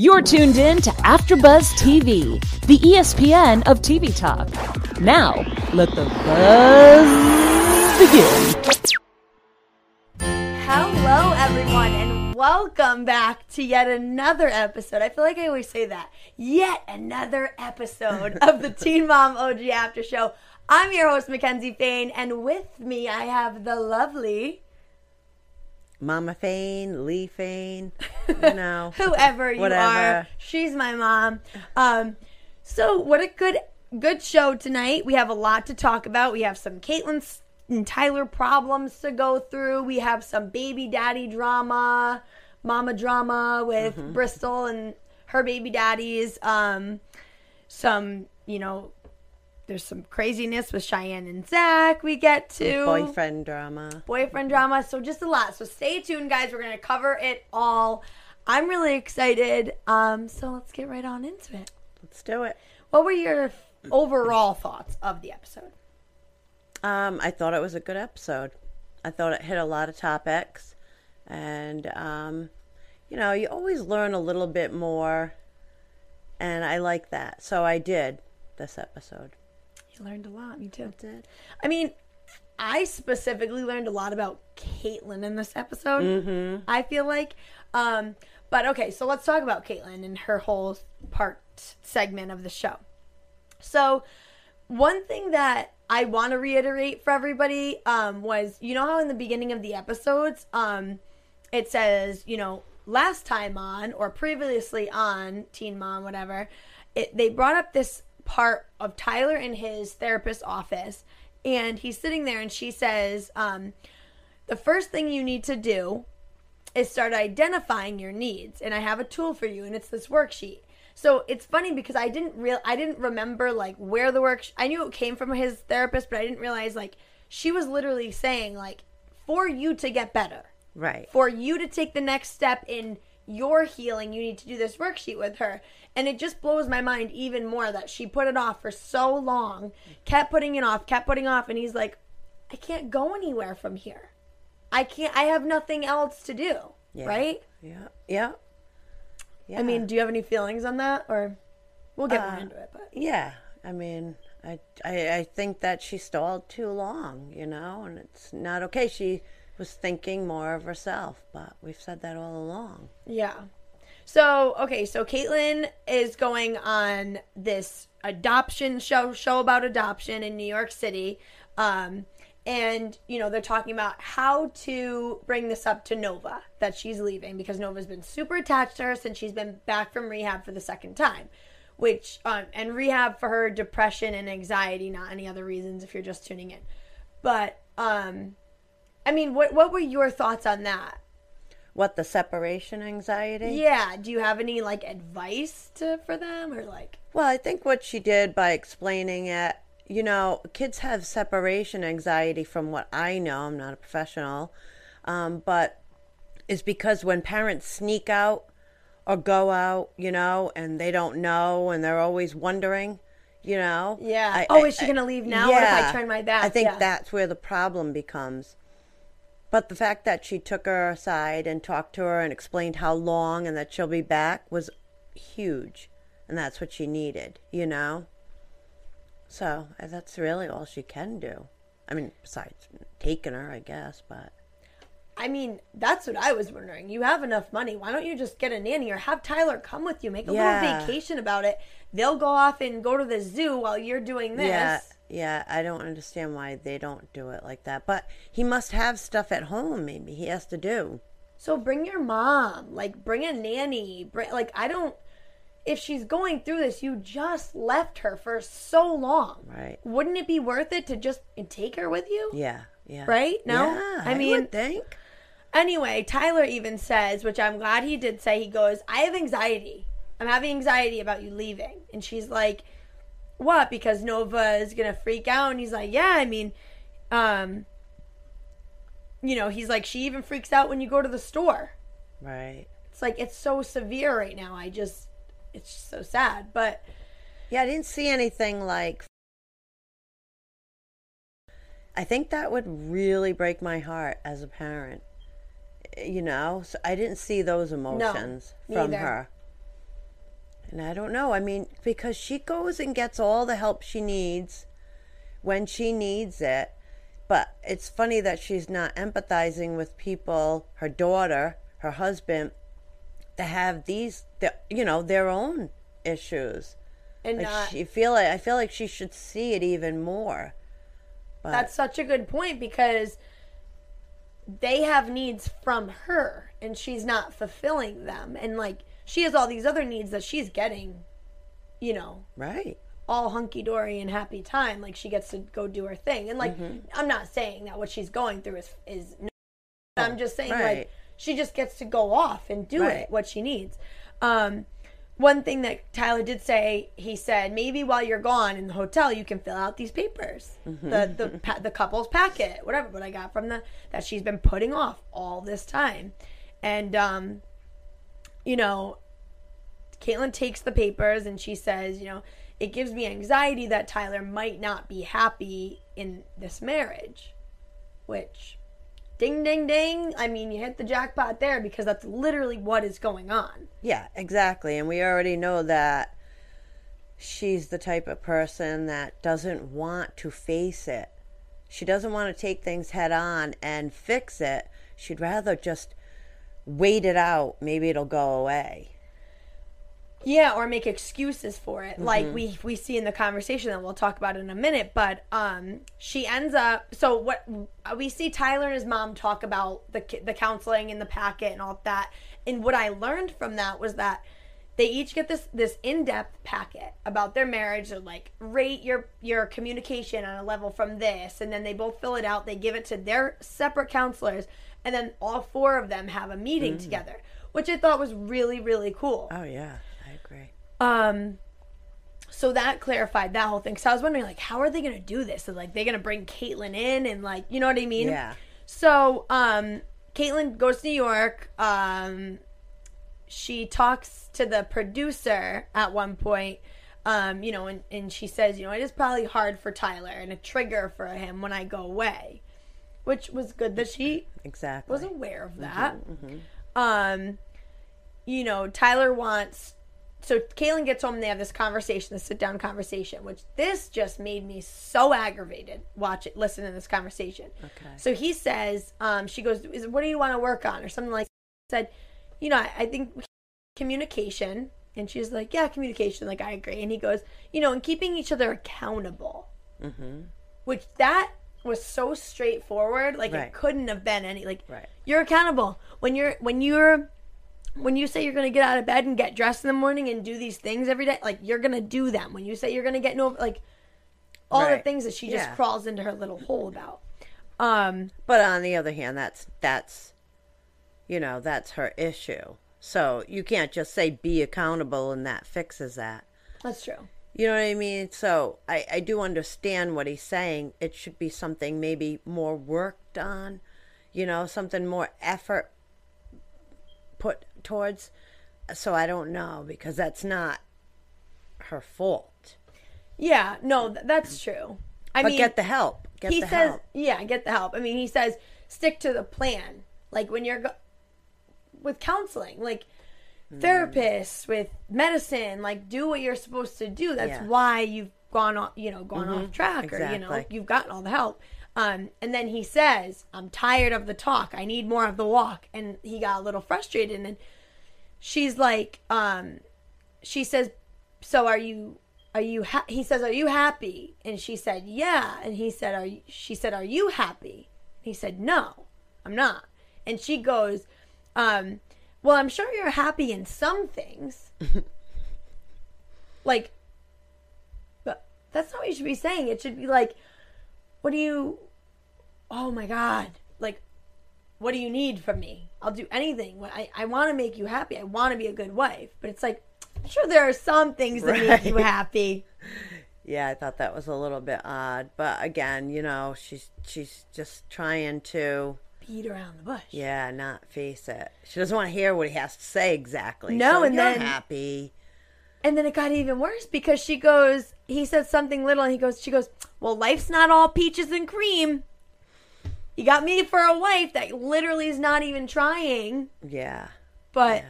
You're tuned in to AfterBuzz TV, the ESPN of TV talk. Now, let the buzz begin. Hello, everyone, and welcome back to yet another episode. I feel like I always say that. Yet another episode of the Teen Mom OG After Show. I'm your host, Mackenzie Fain, and with me I have the lovely Mama Fane, Lee Fane, you know. whoever you Whatever. are. She's my mom. Um, so what a good good show tonight. We have a lot to talk about. We have some Catelynn and Tyler problems to go through. We have some baby daddy drama, mama drama with Mm-hmm. Bristol and her baby daddies. Um, some you know. There's some craziness with Cheyenne and Zach. We get to Boyfriend drama. boyfriend drama. So just a lot. So stay tuned, guys. We're gonna cover it all. I'm really excited. Um, so let's get right on into it. Let's do it. What were your overall thoughts of the episode? Um, I thought it was a good episode. I thought it hit a lot of topics. And, um, you know, you always learn a little bit more. And I like that. So I did this episode. Learned a lot. Me too. Did. I mean, I specifically learned a lot about Catelynn in this episode. Mm-hmm. I feel like. Um, but okay, so let's talk about Catelynn and her whole part segment of the show. So, one thing that I want to reiterate for everybody um, was you know how in the beginning of the episodes, um, it says, you know, last time on or previously on Teen Mom, whatever, it, they brought up this part of Tyler in his therapist's office, and he's sitting there, and she says, um, the first thing you need to do is start identifying your needs and i have a tool for you and it's this worksheet so it's funny because i didn't real i didn't remember like where the work i knew it came from his therapist but i didn't realize like she was literally saying like for you to get better Right. for you to take the next step in your healing, you need to do this worksheet with her. And it just blows my mind even more that she put it off for so long, kept putting it off, kept putting off, and he's like, I can't go anywhere from here. I can't, I have nothing else to do. Yeah. Right? Yeah. Yeah. Yeah. I mean, do you have any feelings on that? Or we'll get Uh, more into it. But Yeah, I mean, I, I I think that she stalled too long, you know, and it's not okay. She was thinking more of herself, but we've said that all along. Yeah. So okay, so Catelynn is going on this adoption show show about adoption in New York City. Um and you know, they're talking about how to bring this up to Nova that she's leaving because Nova's been super attached to her since she's been back from rehab for the second time. Which um and rehab for her depression and anxiety, not any other reasons if you're just tuning in. But um I mean, what what were your thoughts on that? What the separation anxiety? Yeah. Do you have any like advice to for them or like? Well, I think what she did by explaining it, you know, kids have separation anxiety from what I know. I'm not a professional, um, but is because when parents sneak out or go out, you know, and they don't know and they're always wondering, you know. Yeah. I- oh, I- is she gonna leave now? What if I turn my back? I think Yeah. that's where the problem becomes. But the fact that she took her aside and talked to her and explained how long and that she'll be back was huge. And that's what she needed, you know? So uh, that's really all she can do. I mean, besides taking her, I guess, but. I mean, that's what I was wondering. You have enough money. Why don't you just get a nanny or have Tyler come with you? Make a Yeah. little vacation about it. They'll go off and go to the zoo while you're doing this. Yeah, yeah, I don't understand why they don't do it like that. But he must have stuff at home, maybe he has to do. So bring your mom. Like bring a nanny. Bring like I don't if she's going through this, you just left her for so long. Right. Wouldn't it be worth it to just take her with you? Yeah, yeah. Right? No? Yeah, I I mean- would think. Anyway, Tyler even says, which I'm glad he did say, he goes, I have anxiety. I'm having anxiety about you leaving. And she's like, What? Because Nova is gonna freak out. And he's like, Yeah, I mean, um you know, he's like, she even freaks out when you go to the store. Right. It's like it's so severe right now. I just it's just so sad. But Yeah, I didn't see anything like. I think that would really break my heart as a parent. You know, so I didn't see those emotions from neither. her. And I don't know. I mean, because she goes and gets all the help she needs when she needs it. But it's funny that she's not empathizing with people, her daughter, her husband, to have these, the- you know, their own issues. And Like not, she feel like I feel like she should see it even more. But that's such a good point because they have needs from her and she's not fulfilling them. And like she has all these other needs that she's getting, you know, right. all hunky dory and happy time. Like she gets to go do her thing. And like I'm not saying that what she's going through is is. No, I'm just saying right. like she just gets to go off and do Right. it what she needs. Um, one thing that Tyler did say, he said maybe while you're gone in the hotel, you can fill out these papers, the the pa- the couple's packet, whatever. What I got from the that she's been putting off all this time, and um, you know, Catelynn takes the papers and she says, you know, it gives me anxiety that Tyler might not be happy in this marriage. Which, ding, ding, ding. I mean, you hit the jackpot there because that's literally what is going on. Yeah, exactly. And we already know that she's the type of person that doesn't want to face it. She doesn't want to take things head on and fix it. She'd rather just wait it out. Maybe it'll go away. Yeah, or make excuses for it, like we we see in the conversation that we'll talk about in a minute. But um, she ends up. So what we see Tyler and his mom talk about the the counseling and the packet and all that. And what I learned from that was that they each get this this in depth packet about their marriage. Or like rate your your communication on a level from this, and then they both fill it out. They give it to their separate counselors, and then all four of them have a meeting together, which I thought was really really cool. Oh, yeah, I agree. Um, so that clarified that whole thing. So I was wondering, like, how are they gonna do this? Is like they gonna bring Catelynn in and like, you know what I mean? Yeah. So, um, Catelynn goes to New York. Um, she talks to the producer at one point. Um, you know, and, and she says, you know, it is probably hard for Tyler and a trigger for him when I go away, which was good that she Exactly. was aware of that. Um, you know, Tyler wants. So Catelynn gets home and they have this conversation, this sit down conversation, which this just made me so aggravated. Watch it, listen to this conversation. Okay. So he says, um, she goes, Is, "What do you want to work on?" or something like. Said, you know, I, I think communication, and she's like, "Yeah, communication." Like I agree, and he goes, you know, and keeping each other accountable Mm-hmm. which that was so straightforward like Right. it couldn't have been any like Right. you're accountable when you're when you're when you say you're gonna get out of bed and get dressed in the morning and do these things every day like you're gonna do them when you say you're gonna get no like all the things that she just crawls into her little hole about um But on the other hand, that's that's you know, that's her issue. So you can't just say be accountable and that fixes that. that's true You know what I mean? So I, I do understand what he's saying. It should be something maybe more worked on, you know, something more effort put towards. So I don't know because that's not her fault. yeah no th- that's true i But mean get the help. Get he the says help. yeah get the help i mean he says stick to the plan like when you're go- with counseling like Hmm. therapists with medicine like do what you're supposed to do. That's Yeah. why you've gone off you know gone off track or you know you've gotten all the help. Um, and then he says i'm tired of the talk. I need more of the walk. And he got a little frustrated. And she's like um she says so are you are you ha-? he says are you happy? And she said yeah. And he said are you she said are you happy? He said no i'm not. And she goes um well i'm sure you're happy in some things. Like but that's not what you should be saying. It should be like what do you oh my god like what do you need from me? I'll do anything. I, I want to make you happy. I want to be a good wife. But it's like I'm sure there are some things that make you happy. Yeah, I thought that was a little bit odd. But again, you know, she's she's just trying to beat around the bush Yeah, not face it. She doesn't want to hear what he has to say exactly. No, So and then- happy. And then it got even worse because she goes, he says something little, and he goes, she goes, well, life's not all peaches and cream. You got me for a wife that literally is not even trying, Yeah, but yeah,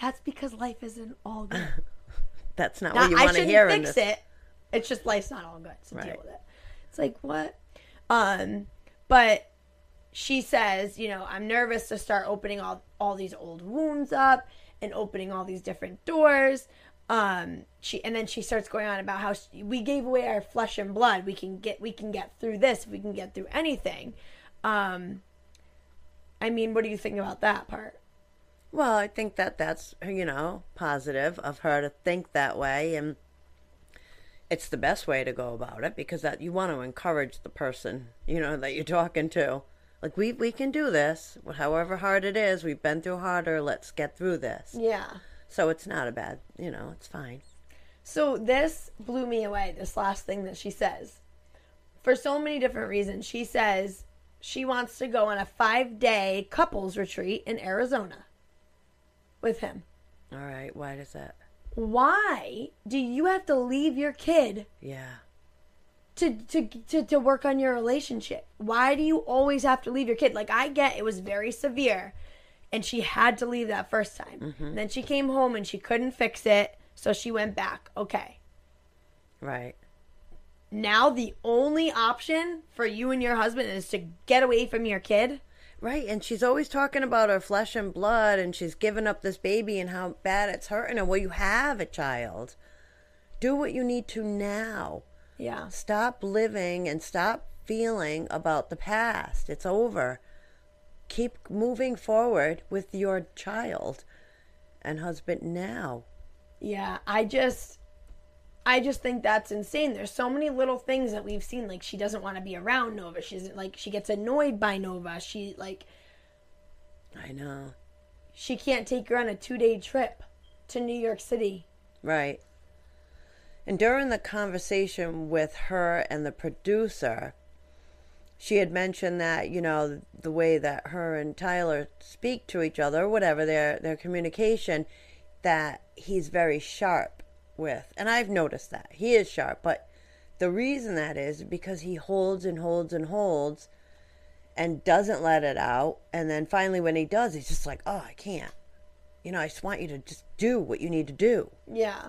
that's because life isn't all good. That's not, Not, what you want to shouldn't hear fix this. it. It's just life's not all good. So deal with it. It's like what? Um, but she says, you know, I'm nervous to start opening all all these old wounds up and opening all these different doors. Um, she and then she starts going on about how she, we gave away our flesh and blood. We can get we can get through this. We can get through anything. Um, I mean, what do you think about that part? Well, I think that that's you know positive of her to think that way, and it's the best way to go about it because that you want to encourage the person you know that you're talking to. Like we we can do this, however hard it is. We've been through harder. Let's get through this. Yeah. So it's not a bad, you know, it's fine. So this blew me away, this last thing that she says. For so many different reasons. She says she wants to go on a five day couples retreat in Arizona with him. All right, why does that? Why do you have to leave your kid Yeah, to, to, to, to work on your relationship? Why do you always have to leave your kid? Like, I get it was very severe and she had to leave that first time. Mm-hmm. Then she came home and she couldn't fix it, so she went back. Okay. right. now the only option for you and your husband is to get away from your kid. Right, and she's always talking about her flesh and blood, and she's giving up this baby and how bad it's hurting her. Well, you have a child. Do what you need to now. Yeah. Stop living and stop feeling about the past. It's over. Keep moving forward with your child and husband now. Yeah, I just I just think that's insane. There's so many little things that we've seen like she doesn't want to be around Nova. She's like she gets annoyed by Nova. She like I know. she can't take her on a 2-day trip to New York City. Right. And during the conversation with her and the producer, she had mentioned that, you know, the way that her and Tyler speak to each other, whatever, their their communication, that he's very sharp with. And I've noticed that. He is sharp, but the reason that is because he holds and holds and holds and doesn't let it out. And then finally when he does, he's just like, "Oh, I can't." You know, I just want you to just do what you need to do Yeah.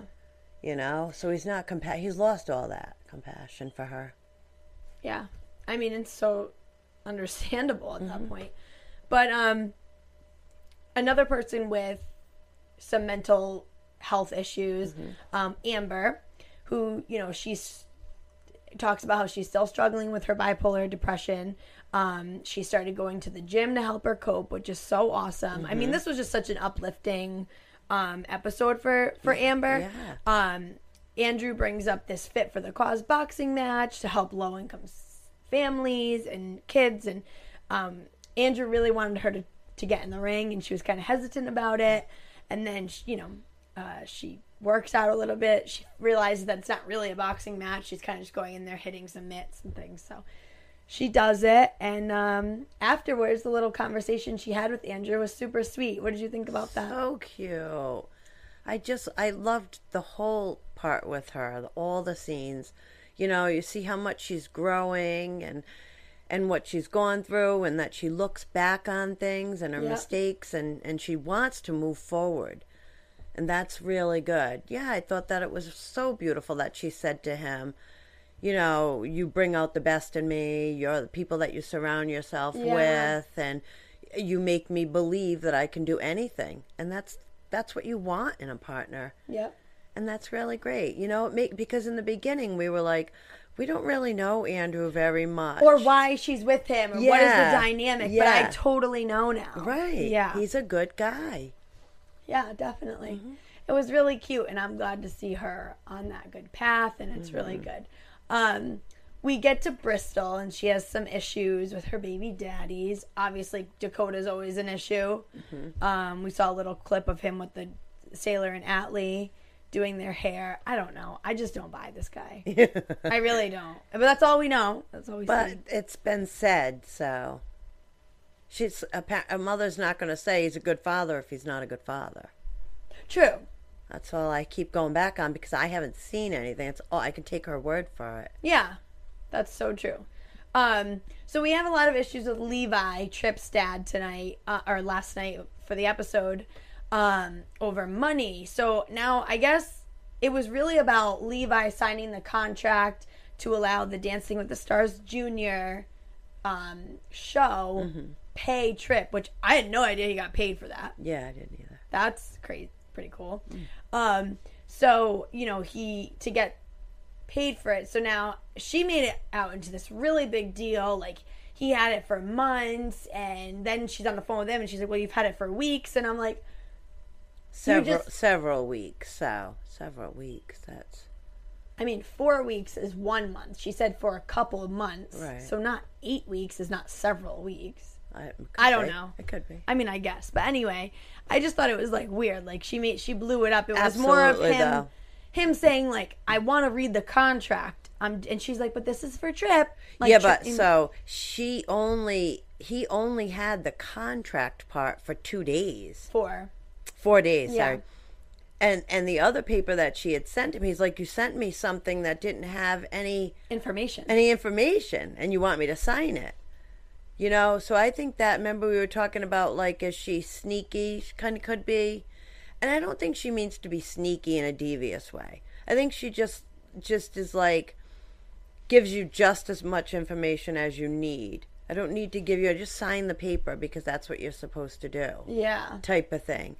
You know so he's not compa- he's lost all that compassion for her Yeah. I mean, it's so understandable at that point. But um another person with some mental health issues, um, Amber, who, you know, she's talks about how she's still struggling with her bipolar depression. Um, she started going to the gym to help her cope, which is so awesome. I mean, this was just such an uplifting um, episode for for Amber. Yeah. Um, Andrew brings up this Fit for the Cause boxing match to help low income families and kids, and um, Andrew really wanted her to to get in the ring, and she was kind of hesitant about it. And then, she, you know, uh, she works out a little bit. She realizes that it's not really a boxing match. She's kind of just going in there hitting some mitts and things. So she does it. And um, afterwards, the little conversation she had with Andrew was super sweet. What did you think about that? so cute i just i loved the whole part with her all the scenes you know you see how much she's growing and and what she's gone through and that she looks back on things and her Yeah. mistakes and and she wants to move forward and that's really good yeah i thought that it was so beautiful that she said to him you know you bring out the best in me you're the people that you surround yourself Yeah. with and you make me believe that i can do anything and that's that's what you want in a partner Yep. and that's really great you know it make because in the beginning we were like we don't really know andrew very much Or why she's with him, or what is the Yeah. dynamic. But I totally know now. right Yeah. he's a good guy Yeah, definitely. Mm-hmm. It was really cute, and I'm glad to see her on that good path, and it's really Mm-hmm. good. Um, we get to Bristol, and she has some issues with her baby daddies. Obviously, Dakota's always an issue. Mm-hmm. Um, we saw a little clip of him with the sailor and Atlee doing their hair. I don't know. I just don't buy this guy. I really don't. But that's all we know. That's all we but see. it's been said so she's a, pa- a mother's not going to say he's a good father if he's not a good father True. That's all i keep going back on because i haven't seen anything it's all i can take her word for it Yeah, that's so true. Um, so we have a lot of issues with Levi Tripp's dad tonight, uh, or last night for the episode, um, over money. So now I guess it was really about Levi signing the contract to allow the Dancing with the Stars Junior um, show pay Tripp, which I had no idea he got paid for that. Yeah, I didn't either. That's crazy, pretty cool. Um, so you know he to get paid for it. So now she made it out into this really big deal. Like he had it for months, and then she's on the phone with him, and she's like, "Well, you've had it for weeks," and I'm like, Several just- several weeks. So several weeks. That's I mean, four weeks is one month. She said for a couple of months. Right. So not eight weeks is not several weeks. I, I don't be. know. It could be. I mean, I guess. But anyway, I just thought it was like weird. Like she made she blew it up. It was more of him though. him saying like, "I want to read the contract." I'm and she's like, "But this is for Tripp." Like, yeah, Tripp- but so she only he only had the contract part for two days, Four. four days. Yeah. Sorry. And and the other paper that she had sent him, he's like, you sent me something that didn't have any information. any information, and you want me to sign it. You know, so I think that. Remember, we were talking about like, is she sneaky? She kind of could be, and I don't think she means to be sneaky in a devious way. I think she just just is like gives you just as much information as you need. I don't need to give you. I just sign the paper because that's what you're supposed to do, yeah. type of thing.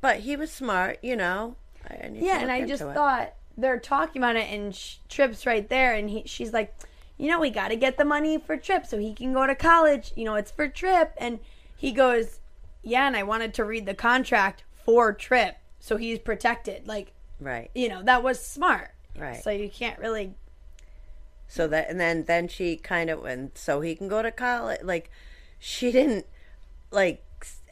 But he was smart, you know. I, I need to Yeah, and I just it. thought they're talking about it, and sh- Tripp's right there, and he, she's like, you know, we got to get the money for Tripp so he can go to college. You know, it's for Tripp, and he goes, yeah, and I wanted to read the contract for Tripp so he's protected. Like, right. you know, that was smart. Right. So you can't really. So that and then then she kind of went so he can go to college. Like she didn't like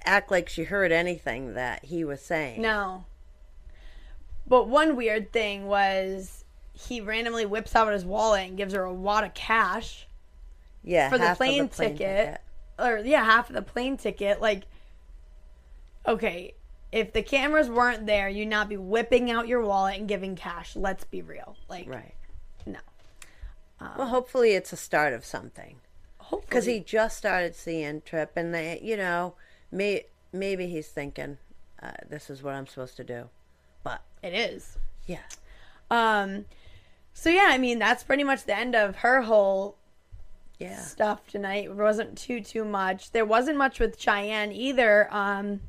act like she heard anything that he was saying. No. But one weird thing was he randomly whips out his wallet and gives her a wad of cash. yeah, for the half of plane, ticket, or yeah, half of the plane ticket. Like, okay, if the cameras weren't there, you'd not be whipping out your wallet and giving cash. Let's be real. Like, Right. no. Well, hopefully it's a start of something Hopefully, because he just started seeing Tripp, and they, you know, may, maybe he's thinking, uh, "This is what I'm supposed to do." But it is. yeah, Um. So yeah, I mean that's pretty much the end of her whole yeah, stuff tonight. It wasn't too too much. There wasn't much with Cheyenne either. Um,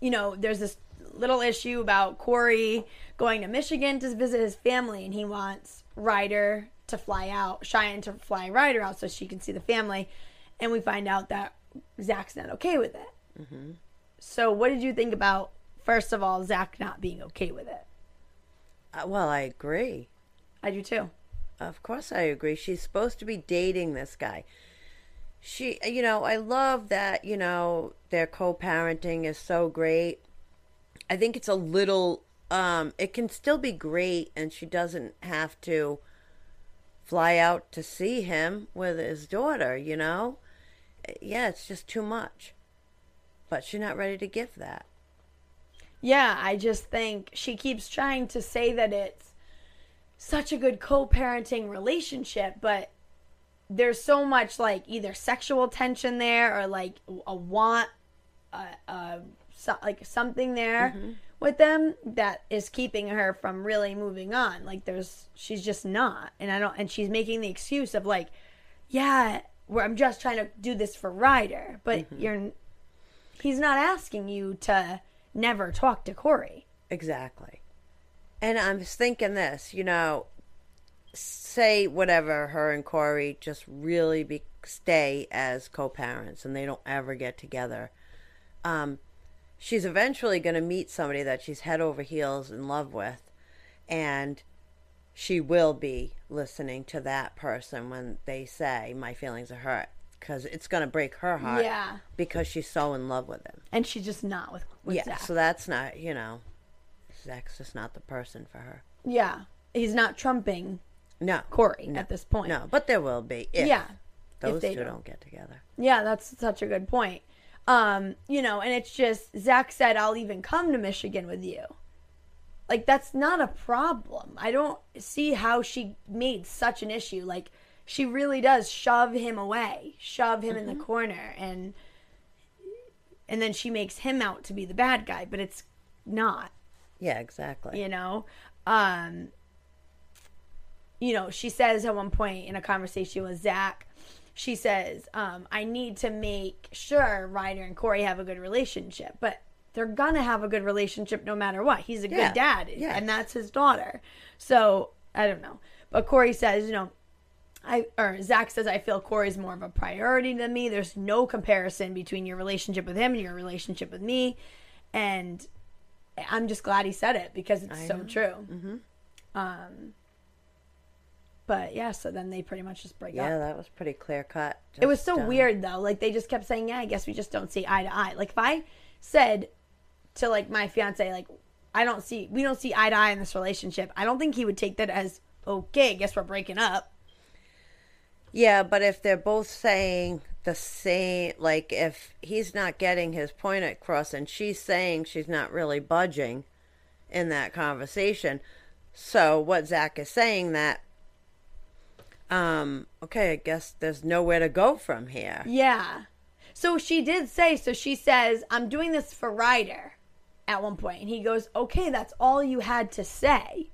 you know, there's this little issue about Corey going to Michigan to visit his family, and he wants Ryder to fly out, Cheyenne to fly Ryder out so she can see the family. And we find out that Zach's not okay with it. Mm-hmm. So, what did you think about first of all Zach not being okay with it? uh, well, I agree. I do too. Of course, I agree. She's supposed to be dating this guy. She, you know, I love that, you know, their co parenting is so great. I think it's a little, um, it can still be great, and she doesn't have to fly out to see him with his daughter, you know? Yeah, it's just too much. But she's not ready to give that. Yeah, I just think she keeps trying to say that it's such a good co-parenting relationship, but there's so much like either sexual tension there or like a want, uh, uh, so, like something there with them that is keeping her from really moving on. Like there's, she's just not, and I don't, and she's making the excuse of like, yeah, where I'm just trying to do this for Ryder, but you're, he's not asking you to never talk to Corey. Exactly. And I'm thinking this, you know, say whatever her and Corey just really be stay as co-parents and they don't ever get together. Um, she's eventually going to meet somebody that she's head over heels in love with, and she will be listening to that person when they say my feelings are hurt because it's going to break her heart. Yeah. Because she's so in love with him. And she's just not with, with yeah. Zach. So that's not, you know, Zach's just not the person for her. yeah. He's not trumping No. Corey No. at this point. No, but there will be if Yeah. those if they two don't. don't get together. Yeah, that's such a good point. Um, you know, and it's just Zach said I'll even come to Michigan with you. Like that's not a problem. I don't see how she made such an issue. Like she really does shove him away, shove him in the corner and and then she makes him out to be the bad guy, but it's not. Yeah, exactly. you know? Um you know she says at one point in a conversation with zach she says um i need to make sure ryder and corey have a good relationship but they're gonna have a good relationship no matter what. He's a Yeah, good dad and that's his daughter. So i don't know. But corey says you know I or Zach says I feel Corey's more of a priority than me. There's no comparison between your relationship with him and your relationship with me, and I'm just glad he said it because it's I so know. true. Mm-hmm. Um, but yeah, so then they pretty much just break Yeah, up. Yeah, that was pretty clear cut. It was so um, weird though. Like they just kept saying, "Yeah, I guess we just don't see eye to eye." Like if I said to like my fiance, like I don't see, we don't see eye to eye in this relationship. I don't think he would take that as okay. I guess we're breaking up. Yeah, but if they're both saying the same, like if he's not getting his point across and she's saying she's not really budging in that conversation, so what Zach is saying that, um, okay, I guess there's nowhere to go from here. Yeah. So she did say, so she says, I'm doing this for Ryder at one. And he goes, okay, that's all you had to say.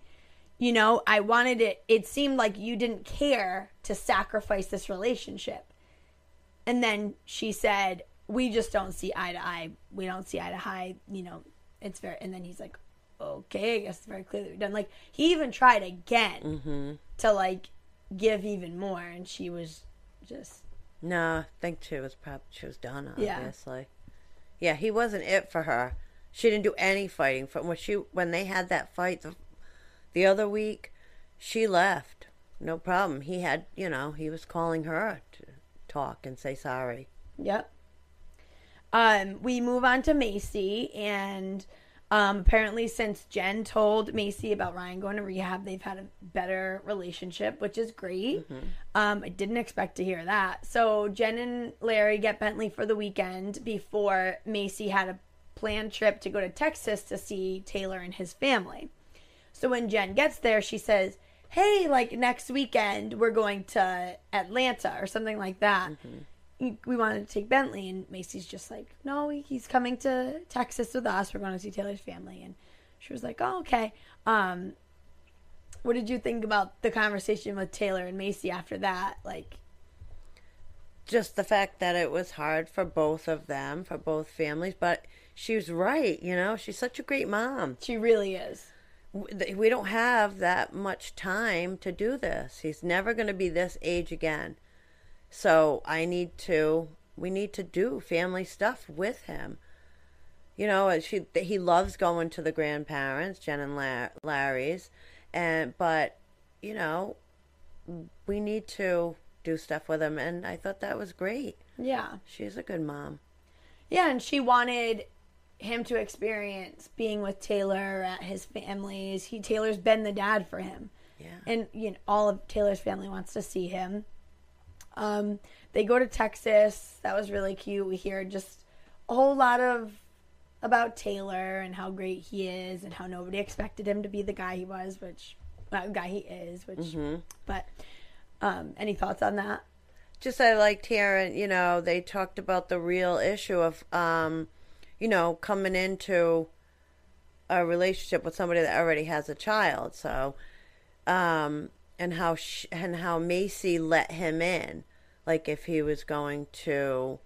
You know, I wanted it, it seemed like you didn't care to sacrifice this relationship. And then she said, we just don't see eye to eye. We don't see eye to eye. You know, it's very, and then he's like, okay, I guess it's very clear that we're done. Like, he even tried again mm-hmm. to like give even more. And she was just, No, I think she was probably she was done. Yeah. Obviously, yeah. he wasn't it for her. She didn't do any fighting. From when she when they had that fight the, the other week, she left. No problem. He had you know he was calling her to talk and say sorry. Yep. Um, we move on to Maci, and um, apparently, since Jen told Maci about Ryan going to rehab, they've had a better relationship, which is great. Um, I didn't expect to hear that. So Jen and Larry get Bentley for the weekend before Maci had a planned trip to go to Texas to see Taylor and his family. So when Jen gets there, she says, "Hey, like next weekend we're going to Atlanta or something like that. We- We wanted to take Bentley." And Maci's just like, "No, he's coming to Texas with us. We're going to see Taylor's family." And she was like, "Oh, okay." Um, what did you think about the conversation with Taylor and Maci after that? Like, Just the fact that it was hard for both of them, for both families, but she was right. You know, she's such a great mom. she really is. We don't have that much time to do this. He's never going to be this age again. So I need to, we need to do family stuff with him. You know, she, he loves going to the grandparents, Jen and Larry's, and, but, you know, we need to do stuff with him. And I thought that was great. Yeah. She's a good mom. Yeah, and she wanted him to experience being with Taylor at his family's. He Taylor's been the dad for him. Yeah. And you know, all of Taylor's family wants to see him. Um, they go to Texas. That was really cute. We hear just a whole lot of about Taylor and how great he is and how nobody expected him to be the guy he was, which uh, guy he is, which but um, any thoughts on that? just I liked hearing, you know, they talked about the real issue of, um, you know, coming into a relationship with somebody that already has a child. So, um, and how sh- and how Maci let him in, like if he was going to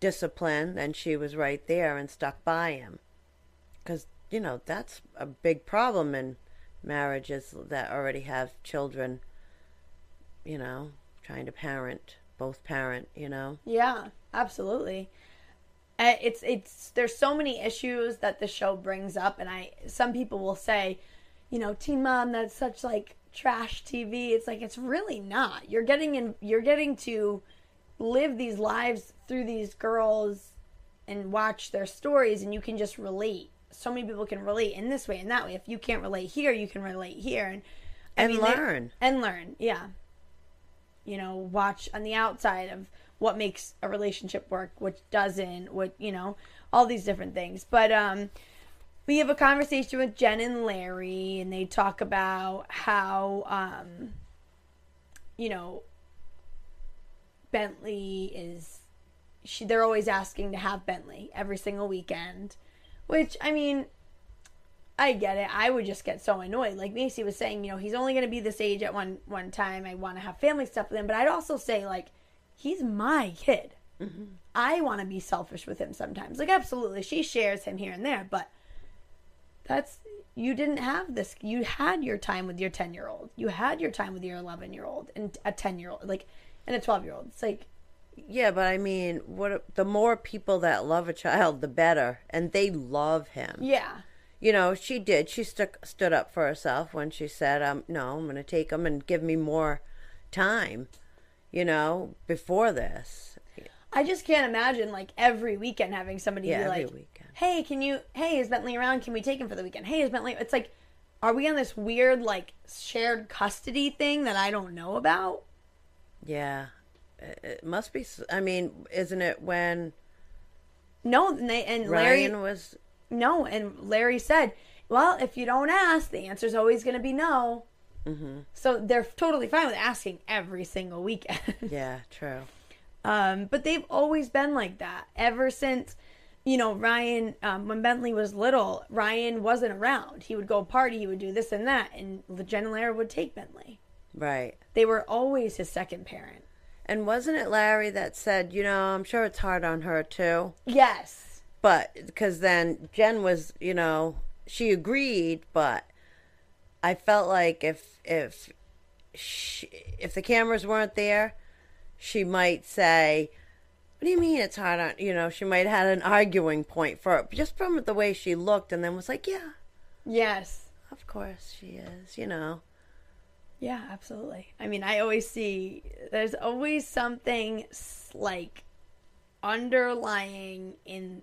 discipline, then she was right there and stuck by him, because you know that's a big problem in marriages that already have children. You know, trying to parent both parent. You know. Yeah, absolutely. Uh, It's it's there's so many issues that the show brings up, and I some people will say, you know, Teen Mom, that's such like trash TV. It's like it's really not. You're getting in. You're getting to live these lives through these girls and watch their stories, and you can just relate. So many people can relate in this way and that way. If you can't relate here, you can relate here, and I And they- learn. and learn. Yeah you know, watch on the outside of what makes a relationship work, what doesn't, what, you know, all these different things. But um we have a conversation with Jen and Larry and they talk about how um you know Bentley is she they're always asking to have Bentley every single weekend, which I mean I get it. I would just get so annoyed. Like Maci was saying, you know, he's only going to be this age at one one time. I want to have family stuff with him, but I'd also say like he's my kid. I want to be selfish with him sometimes. Like absolutely, she shares him here and there, but that's you didn't have this. You had your time with your 10-year-old. You had your time with your 11-year-old and a 10-year-old like and a 12-year-old. It's like Yeah, but I mean, what the more people that love a child, the better, and they love him. yeah. You know, she did. She stuck stood up for herself when she said, "Um, no, I'm going to take him and give me more time." You know, before this. I just can't imagine like every weekend having somebody Yeah, be like, weekend. "Hey, can you? Hey, is Bentley around? Can we take him for the weekend? Hey, is Bentley?" It's like, are we on this weird like shared custody thing that I don't know about? Yeah, it, it must be. I mean, isn't it when No, and, they, and Larry, Ryan was? no, and Larry said, "Well, if you don't ask, the answer's always going to be no." Mm-hmm. So they're totally fine with asking every single weekend. Yeah, true. Um, but they've always been like that ever since, you know, Ryan, um, when Bentley was little, Ryan wasn't around. He would go party, he would do this and that, and Jen and Larry would take Bentley. Right. They were always his second parent. And wasn't it Larry that said, you know, I'm sure it's hard on her too, Yes. but because then Jen was, you know, she agreed, but I felt like if if she, if the cameras weren't there, she might say, "What do you mean it's hard on?" You know, she might have had an arguing point for it just from the way she looked, and then was like, "Yeah, Yes. of course she is," you know. Yeah, absolutely. I mean, I always see there's always something like underlying in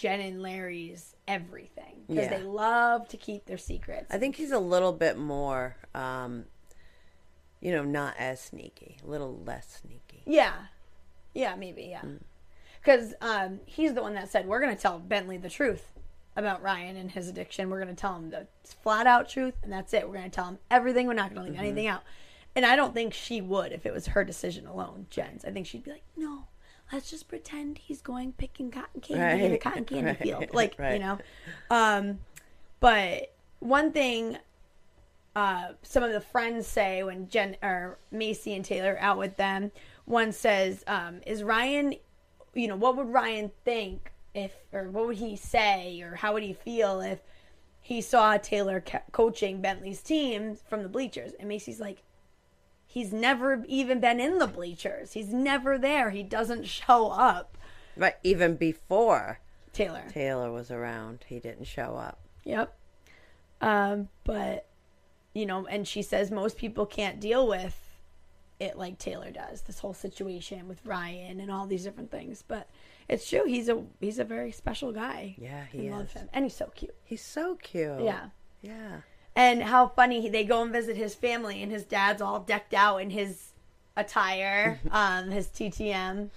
Jen and Larry's everything because Yeah. they love to keep their secrets. I think he's a little bit more, um, you know, not as sneaky, a little less sneaky. Yeah. Yeah, maybe, yeah. Because um, he's the one that said, we're going to tell Bentley the truth about Ryan and his addiction. We're going to tell him the flat out truth, and that's it. We're going to tell him everything. We're not going to leave anything out. And I don't think she would if it was her decision alone, Jen's. I think she'd be like, no, let's just pretend he's going picking cotton candy in a cotton candy right, field. Like, you know. Um, but one thing uh, some of the friends say when Jen or Maci and Taylor are out with them. One says, um, "Is Ryan, you know, what would Ryan think if, or what would he say, or how would he feel if he saw Taylor ca- coaching Bentley's team from the bleachers?" And Maci's like, "He's never even been in the bleachers. He's never there. He doesn't show up." Right, even before Taylor. Taylor was around, he didn't show up. Yep. Um, but you know, and she says most people can't deal with it like Taylor does. This whole situation with Ryan and all these different things. But it's true. He's a he's a very special guy. Yeah, he I love is. him, and he's so cute. He's so cute. Yeah. Yeah. And how funny they go and visit his family, and his dad's all decked out in his attire, um, his TTM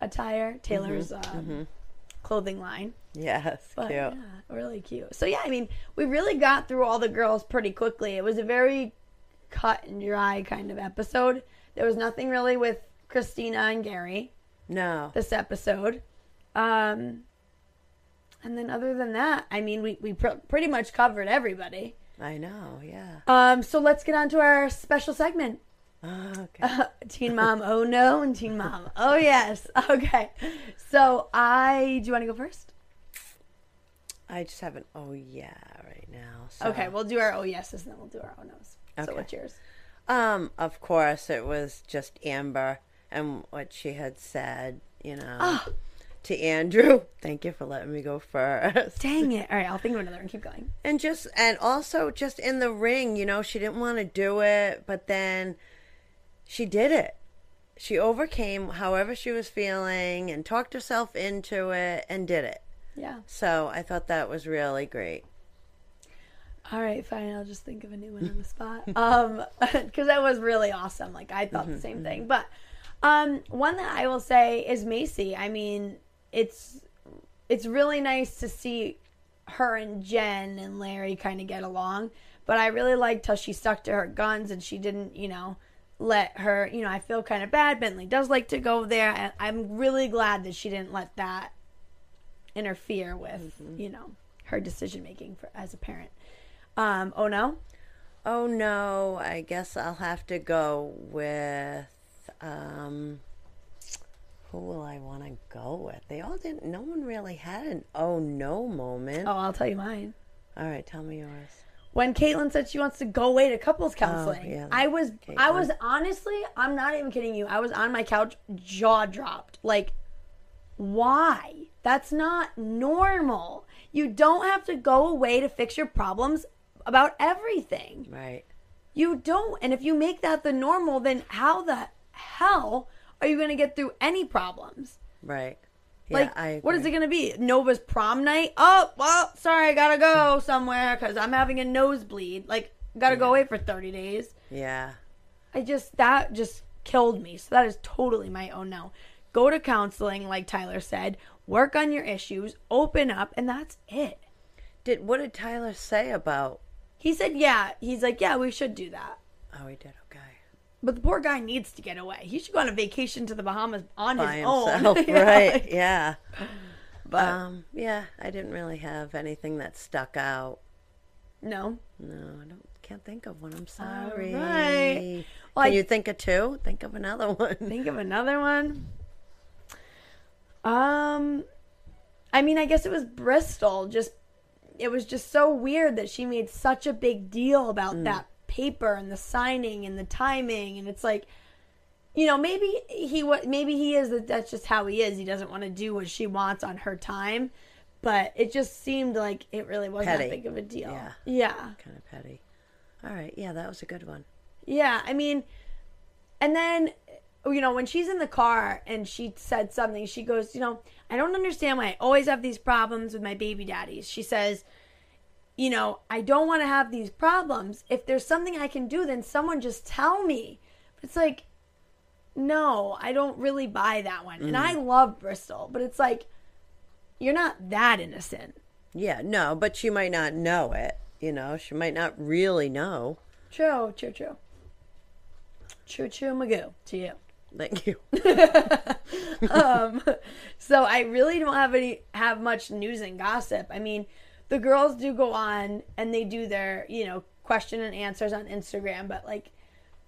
attire, Taylor's um, clothing line. Yes, But cute. yeah, really cute. So yeah, I mean, we really got through all the girls pretty quickly. It was a very cut and dry kind of episode. There was nothing really with Kristina and Gary No. this episode. Um, and then other than that, I mean, we we pr- pretty much covered everybody. I know, yeah. Um, so let's get on to our special segment. Okay. Teen Mom, oh no, and Teen Mom, oh yes. Okay. So I, do you want to go first? I just have an oh yeah right now. So. Okay, we'll do our oh yeses and then we'll do our oh no's. Okay. So what's yours? Um, of course, it was just Amber and what she had said, you know, Ah. To Andrew. Thank you for letting me go first. Dang it. All right, I'll think of another and keep going. And just, and also just in the ring, you know, she didn't want to do it, but then she did it. She overcame however she was feeling and talked herself into it and did it. Yeah. So I thought that was really great. All right, fine. I'll just think of a new one on the spot. Um, because that was really awesome. Like I thought the same thing. But um, one that I will say is Maci. I mean, it's it's really nice to see her and Jen and Larry kind of get along. But I really liked how she stuck to her guns and she didn't, you know, let her. You know, I feel kind of bad. Bentley does like to go there, and I'm really glad that she didn't let that interfere with, you know, her decision making for as a parent. Um, oh no, Oh no, I guess I'll have to go with um who will I want to go with? They all didn't no one really had an oh no moment. oh I'll tell you mine. All right, tell me yours. When Catelynn said she wants to go away to couples oh, counseling, yeah, I was I was honestly I'm not even kidding you. I was on my couch, jaw dropped. Like, why? That's not normal. You don't have to go away to fix your problems about everything. Right. You don't. And if you make that the normal, then how the hell are you going to get through any problems? Right. Yeah, Like, I what is it going to be? Nova's prom night? Oh, well, sorry, I got to go hmm. somewhere because I'm having a nosebleed. Like, got to go away for 30 days. Yeah. I just, that just killed me. So that is totally my own no. Go to counseling, like Tyler said, work on your issues, open up, and that's it. Did what did Tyler say about He said, yeah. He's like, yeah, we should do that. Oh, he did. Okay. But the poor guy needs to get away. He should go on a vacation to the Bahamas on By his own. himself, Yeah. right? Yeah. But Um, yeah, I didn't really have anything that stuck out. no. No, I don't can't think of one. I'm sorry. right. Well, Can I- you think of two? Think of another one. Think of another one. Um, I mean, I guess it was Bristol. Just it was just so weird that she made such a big deal about that paper and the signing and the timing, and it's like. You know, maybe he wa maybe he is that that's just how he is. He doesn't want to do what she wants on her time, but it just seemed like it really wasn't Petty. that big of a deal. Yeah. Yeah. kind of petty. All right. Yeah, that was a good one. Yeah, I mean, and then, you know, when she's in the car and she said something, she goes, You know, I don't understand why I always have these problems with my baby daddies. She says, You know, I don't want to have these problems. If there's something I can do, then someone just tell me. But it's like, no, I don't really buy that one. And I love Bristol, but it's like, you're not that innocent. Yeah, no, but she might not know it. You know, she might not really know. True, true, true. True, true, Magoo to you. Thank you. um, so I really don't have any have much news and gossip. I mean, the girls do go on and they do their you know question and answers on Instagram, but like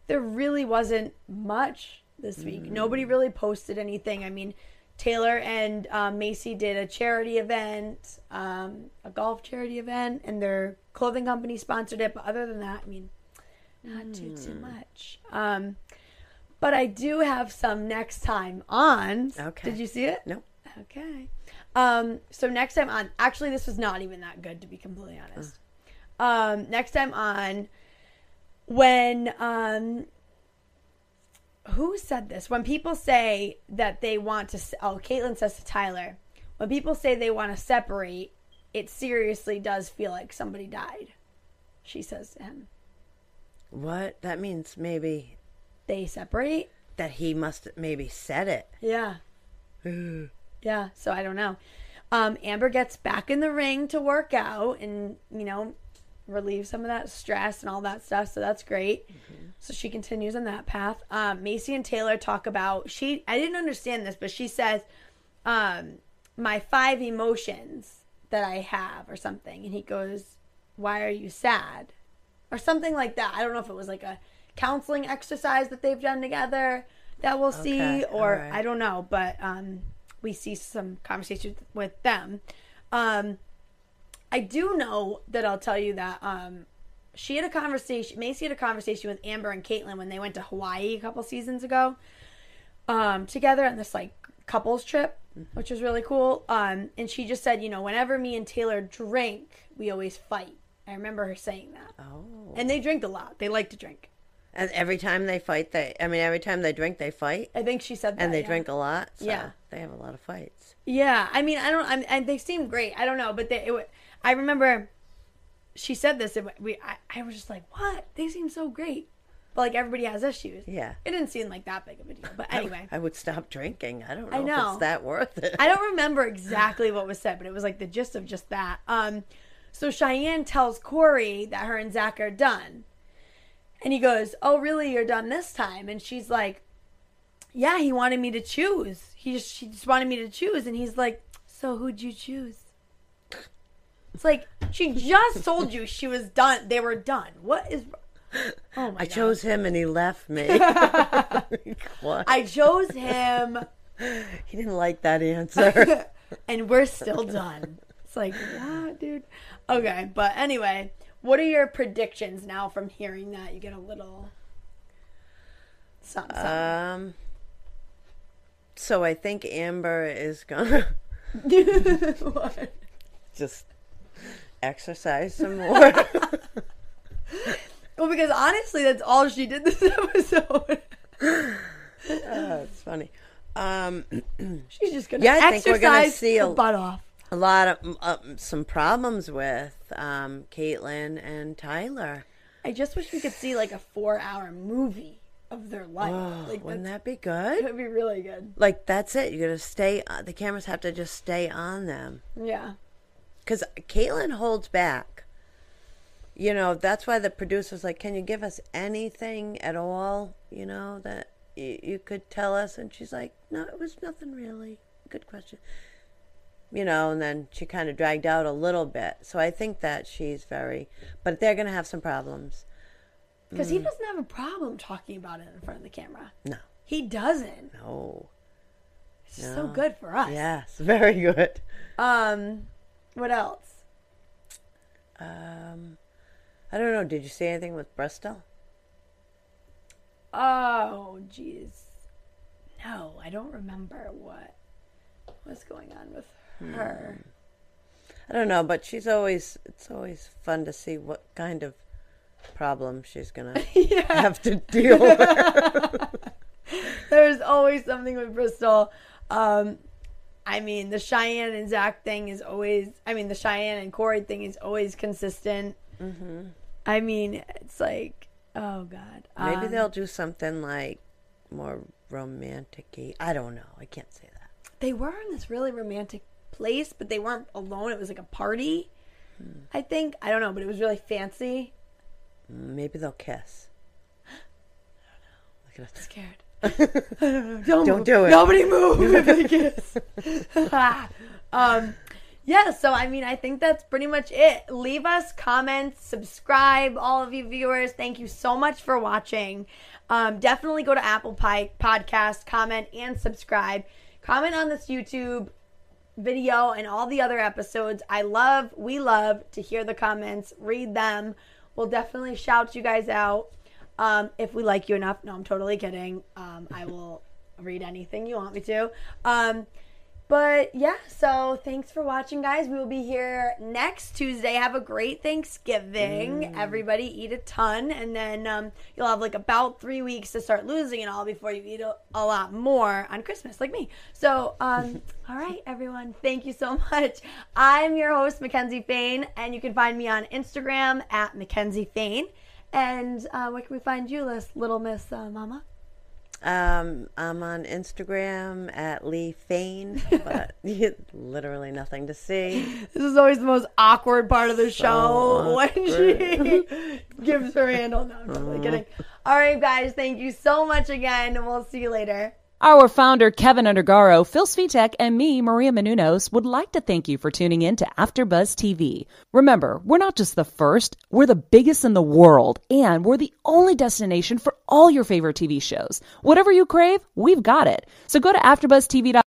there really wasn't much this week. Nobody really posted anything. I mean, Taylor and um, Maci did a charity event, um, a golf charity event, and their clothing company sponsored it. But other than that, I mean, not too too much. Um, but I do have some next time on. Okay. Did you see it? Nope. Okay. Um, so next time on, actually, this was not even that good to be completely honest. Um, next time on, when um, who said this? When people say that they want to, oh, Catelynn says to Tyler, when people say they want to separate, it seriously does feel like somebody died. She says to him, What? That means maybe they separate. that he must maybe said it. Yeah. yeah, so I don't know. Um, Amber gets back in the ring to work out and, you know, relieve some of that stress and all that stuff. So that's great. So she continues on that path. Um, Maci and Taylor talk about she I didn't understand this, but she says, um, my five emotions that I have or something. And he goes, Why are you sad? Or something like that. I don't know if it was like a counseling exercise that they've done together that we'll see, or alright. I don't know, but um, we see some conversations with them. Um, I do know that I'll tell you that um, she had a conversation. Maci had a conversation with Amber and Catelynn when they went to Hawaii a couple seasons ago, um, together on this like couples trip, which was really cool. Um, and she just said, you know, whenever me and Taylor drink, we always fight. I remember her saying that. Oh. And they drink a lot. They like to drink. And every time they fight, they, I mean, every time they drink, they fight. I think she said that. And they yeah. drink a lot. So Yeah. They have a lot of fights. Yeah, I mean, I don't. I'm, and they seem great. I don't know, but they. It, I remember she said this. And we. I, I was just like, what? They seem so great. But like everybody has issues. Yeah. It didn't seem like that big of a deal. But anyway, I would stop drinking. I don't know, I if it's that worth it. I don't remember exactly what was said, but it was like the gist of just that. Um, so Cheyenne tells Corey that her and Zach are done. And he goes, Oh, really? You're done this time? And she's like, Yeah, he wanted me to choose. He just, she just wanted me to choose. And he's like, So who'd you choose? It's like she just told you she was done. They were done. What is? Oh my I God. chose him and he left me. what? I chose him, he didn't like that answer. and we're still done. It's like what, dude? Okay, but anyway, what are your predictions now from hearing that? You get a little. Something, something. um. So I think Amber is gonna What? just exercise some more. Well, because honestly, that's all she did this episode. That's funny. Um, She's just gonna Yeah, I think we're gonna see her a- butt off. A lot of uh, some problems with um, Catelynn and Tyler. I just wish we could see like a four-hour movie of their life. like Wouldn't that be good? That would be really good. Like that's it. You're gonna stay. Uh, the cameras have to just stay on them Yeah. because Catelynn holds back. You know that's why the producer's like, "Can you give us anything at all? You know that you, you could tell us?" And she's like, "No, it was nothing really. Good question." You know, and then she kind of dragged out a little bit. So I think that she's very, but they're gonna have some problems. Because Mm. he doesn't have a problem talking about it in front of the camera. No, He doesn't. no, It's just so good for us. yes, very good. Um, what else? Um, I don't know. Did you see anything with Bristol? Oh, jeez. No, I don't remember what was going on with. Her. I don't know, but she's always. It's always fun to see what kind of problem she's gonna have to deal with. There's always something with Bristol. Um, I mean, the Cheyenne and Zach thing is always. I mean, the Cheyenne and Corey thing is always consistent. Mm-hmm. I mean, it's like, oh god. Maybe Um, they'll do something like more romantic-y. I don't know. I can't say that. they were in this really romantic place, but they weren't alone. It was like a party. Hmm. I think I don't know, but it was really fancy. Maybe they'll kiss. I don't know. Look at us. Scared. don't, Don't do it. Nobody move if they kiss. um, yeah. So I mean, I think that's pretty much it. Leave us comments, subscribe, all of you viewers. Thank you so much for watching. Um, definitely go to Apple Pie Podcast, comment and subscribe. Comment on this YouTube video and all the other episodes. I love, we love to hear the comments, read them. We'll definitely shout you guys out um, if we like you enough. No, I'm totally kidding. Um, I will read anything you want me to. Um, but yeah, so thanks for watching, guys. We will be here next Tuesday. Have a great Thanksgiving. Everybody eat a ton, and then um, you'll have like about three weeks to start losing it all before you eat a, a lot more on Christmas, like me. So, um, all right, everyone, thank you so much. I'm your host, Mackenzie Fain, and you can find me on Instagram at Mackenzie Fain. And uh, where can we find you, Lis- little Miss uh, Mama? Um, I'm on Instagram at Lee Fane, but literally nothing to see. This is always the most awkward part of the show So when she gives her handle. No, I'm totally kidding. All right, guys, thank you so much again, and we'll see you later. Our founder, Kevin Undergaro, Phil Svitek, and me, Maria Menounos, would like to thank you for tuning in to AfterBuzz TV. Remember, we're not just the first, we're the biggest in the world, and we're the only destination for all your favorite TV shows. Whatever you crave, we've got it. So go to AfterBuzzTV.com